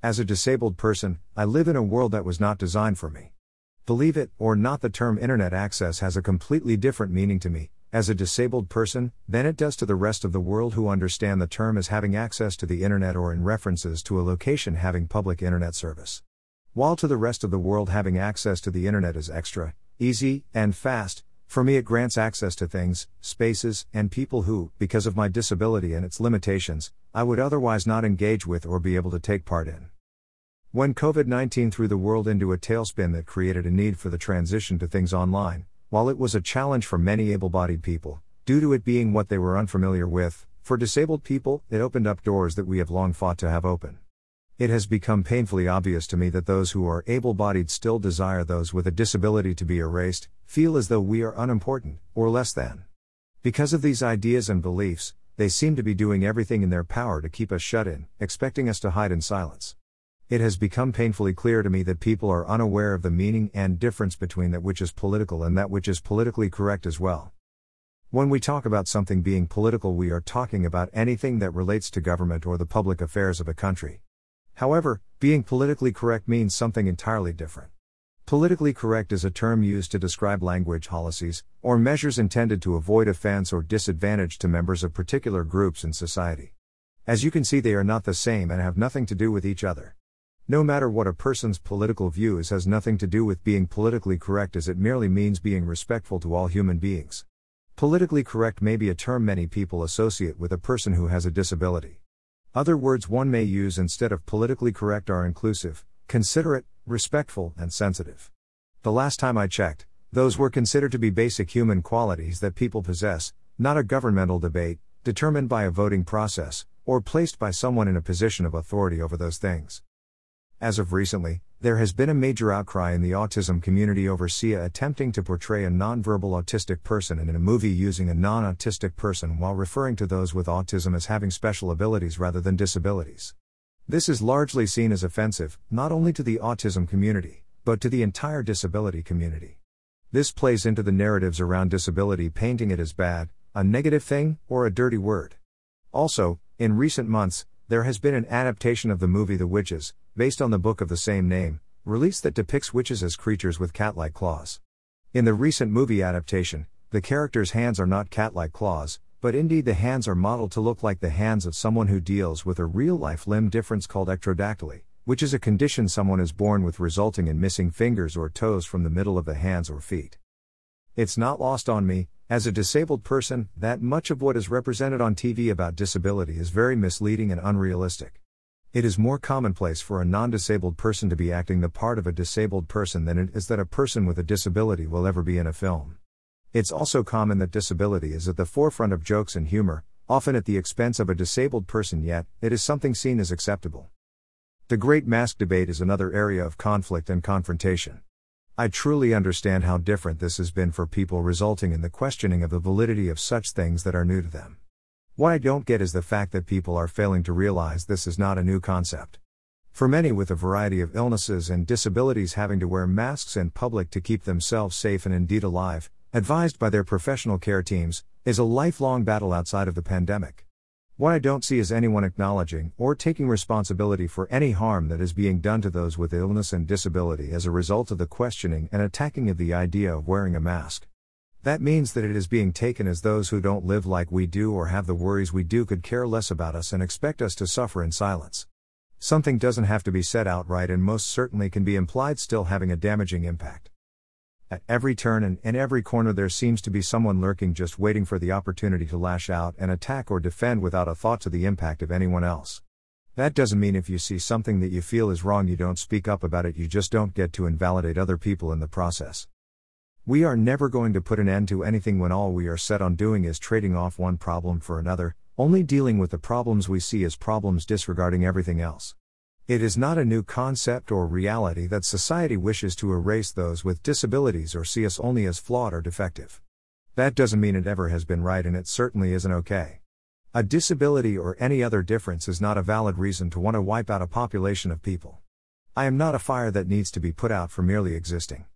As a disabled person, I live in a world that was not designed for me. Believe it or not, the term internet access has a completely different meaning to me, as a disabled person, than it does to the rest of the world who understand the term as having access to the internet or in references to a location having public internet service. While to the rest of the world having access to the internet is extra, easy, and fast, for me it grants access to things, spaces, and people who, because of my disability and its limitations, I would otherwise not engage with or be able to take part in. When COVID 19 threw the world into a tailspin that created a need for the transition to things online, while it was a challenge for many able bodied people, due to it being what they were unfamiliar with, for disabled people, it opened up doors that we have long fought to have open. It has become painfully obvious to me that those who are able bodied still desire those with a disability to be erased, feel as though we are unimportant, or less than. Because of these ideas and beliefs, they seem to be doing everything in their power to keep us shut in, expecting us to hide in silence. It has become painfully clear to me that people are unaware of the meaning and difference between that which is political and that which is politically correct as well. When we talk about something being political, we are talking about anything that relates to government or the public affairs of a country. However, being politically correct means something entirely different. Politically correct is a term used to describe language policies, or measures intended to avoid offense or disadvantage to members of particular groups in society. As you can see, they are not the same and have nothing to do with each other. No matter what a person's political view is, has nothing to do with being politically correct, as it merely means being respectful to all human beings. Politically correct may be a term many people associate with a person who has a disability. Other words one may use instead of politically correct are inclusive, considerate, respectful, and sensitive. The last time I checked, those were considered to be basic human qualities that people possess, not a governmental debate, determined by a voting process, or placed by someone in a position of authority over those things. As of recently, there has been a major outcry in the autism community over Sia attempting to portray a nonverbal autistic person in a movie using a non autistic person while referring to those with autism as having special abilities rather than disabilities. This is largely seen as offensive, not only to the autism community, but to the entire disability community. This plays into the narratives around disability, painting it as bad, a negative thing, or a dirty word. Also, in recent months, there has been an adaptation of the movie The Witches, based on the book of the same name, released that depicts witches as creatures with cat like claws. In the recent movie adaptation, the characters' hands are not cat like claws, but indeed the hands are modeled to look like the hands of someone who deals with a real life limb difference called ectrodactyly, which is a condition someone is born with resulting in missing fingers or toes from the middle of the hands or feet. It's not lost on me, as a disabled person, that much of what is represented on TV about disability is very misleading and unrealistic. It is more commonplace for a non disabled person to be acting the part of a disabled person than it is that a person with a disability will ever be in a film. It's also common that disability is at the forefront of jokes and humor, often at the expense of a disabled person, yet, it is something seen as acceptable. The Great Mask debate is another area of conflict and confrontation. I truly understand how different this has been for people, resulting in the questioning of the validity of such things that are new to them. What I don't get is the fact that people are failing to realize this is not a new concept. For many with a variety of illnesses and disabilities having to wear masks in public to keep themselves safe and indeed alive, advised by their professional care teams, is a lifelong battle outside of the pandemic. What I don't see is anyone acknowledging or taking responsibility for any harm that is being done to those with illness and disability as a result of the questioning and attacking of the idea of wearing a mask. That means that it is being taken as those who don't live like we do or have the worries we do could care less about us and expect us to suffer in silence. Something doesn't have to be said outright and most certainly can be implied, still having a damaging impact. At every turn and in every corner, there seems to be someone lurking just waiting for the opportunity to lash out and attack or defend without a thought to the impact of anyone else. That doesn't mean if you see something that you feel is wrong, you don't speak up about it, you just don't get to invalidate other people in the process. We are never going to put an end to anything when all we are set on doing is trading off one problem for another, only dealing with the problems we see as problems, disregarding everything else. It is not a new concept or reality that society wishes to erase those with disabilities or see us only as flawed or defective. That doesn't mean it ever has been right and it certainly isn't okay. A disability or any other difference is not a valid reason to want to wipe out a population of people. I am not a fire that needs to be put out for merely existing.